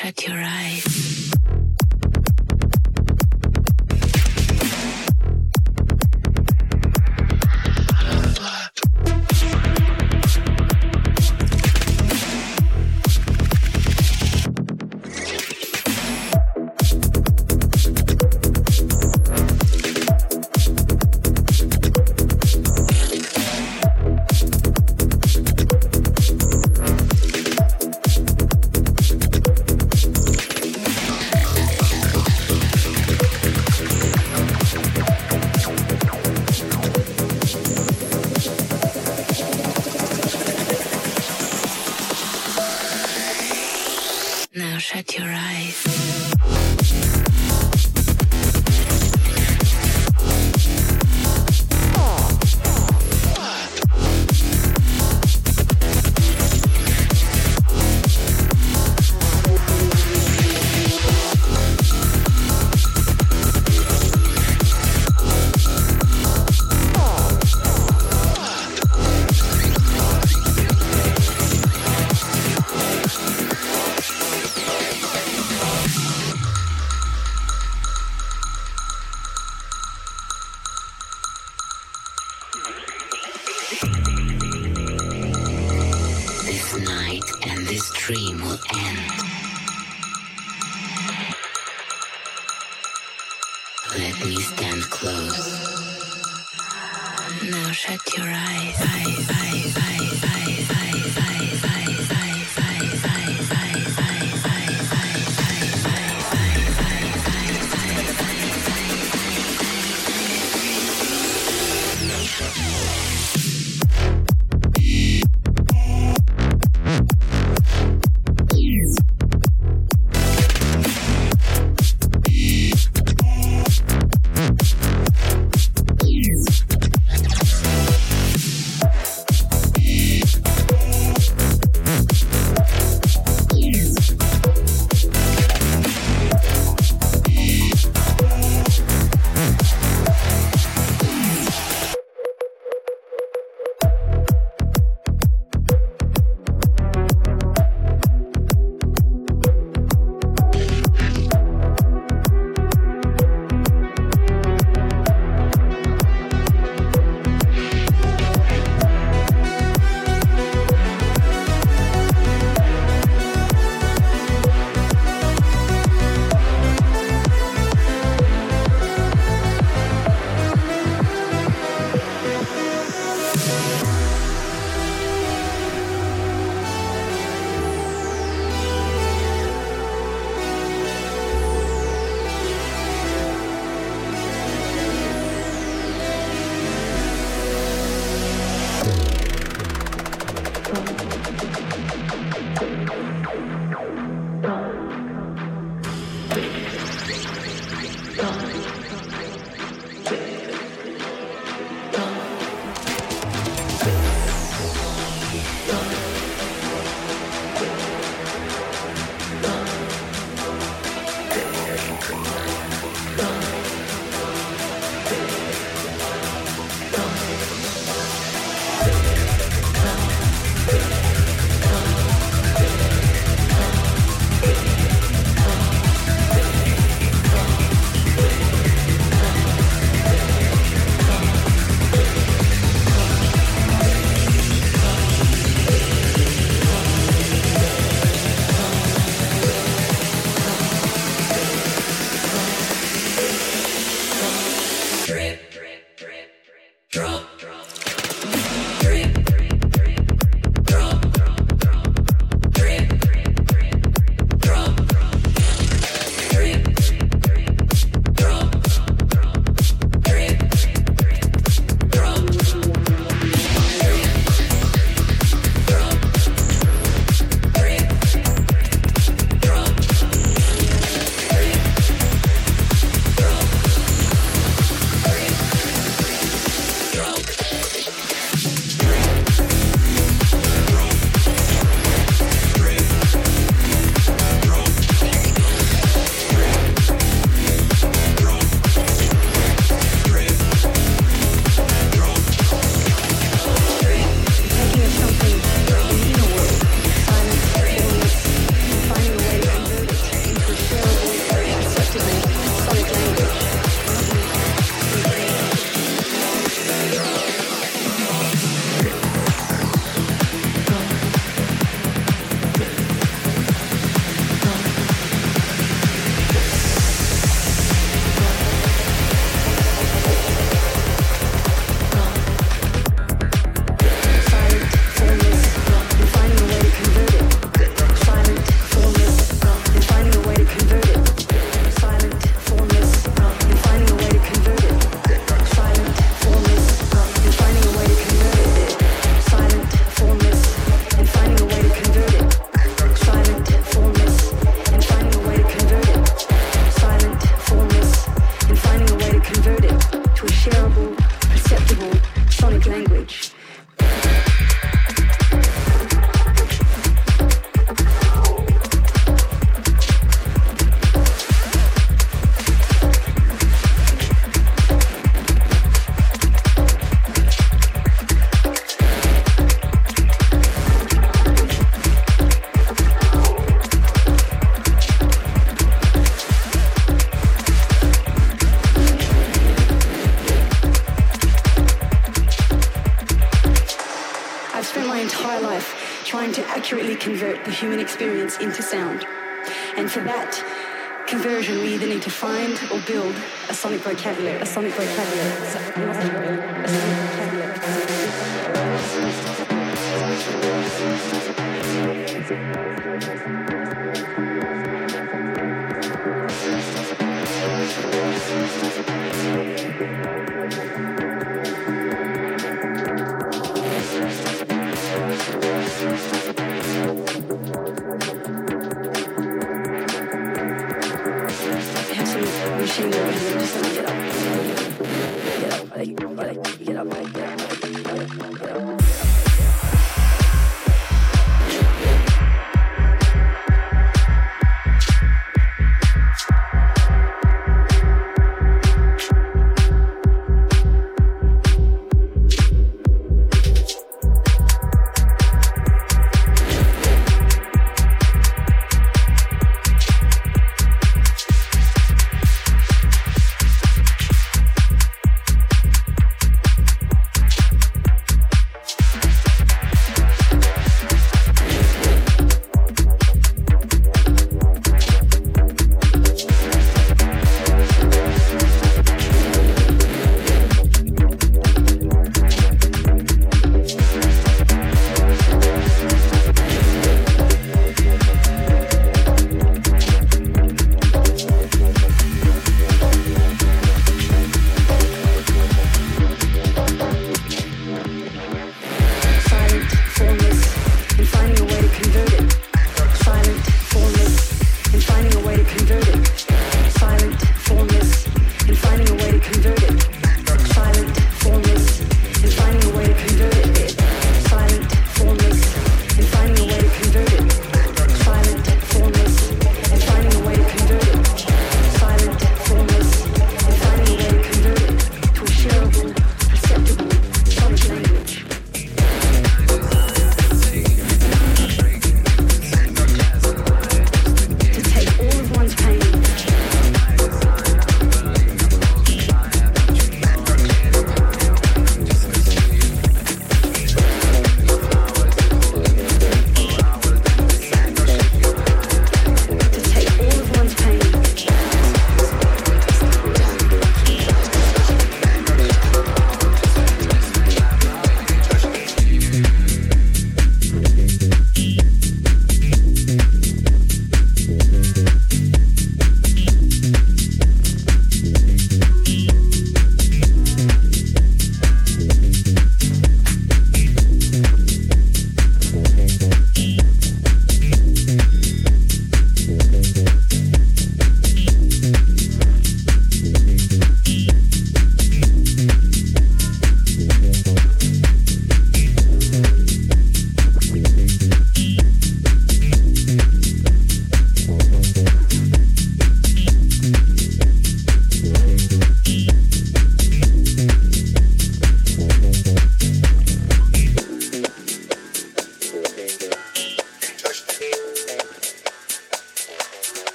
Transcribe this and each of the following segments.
Shut your eyes.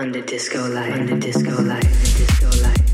Under disco light, under disco light, under disco light.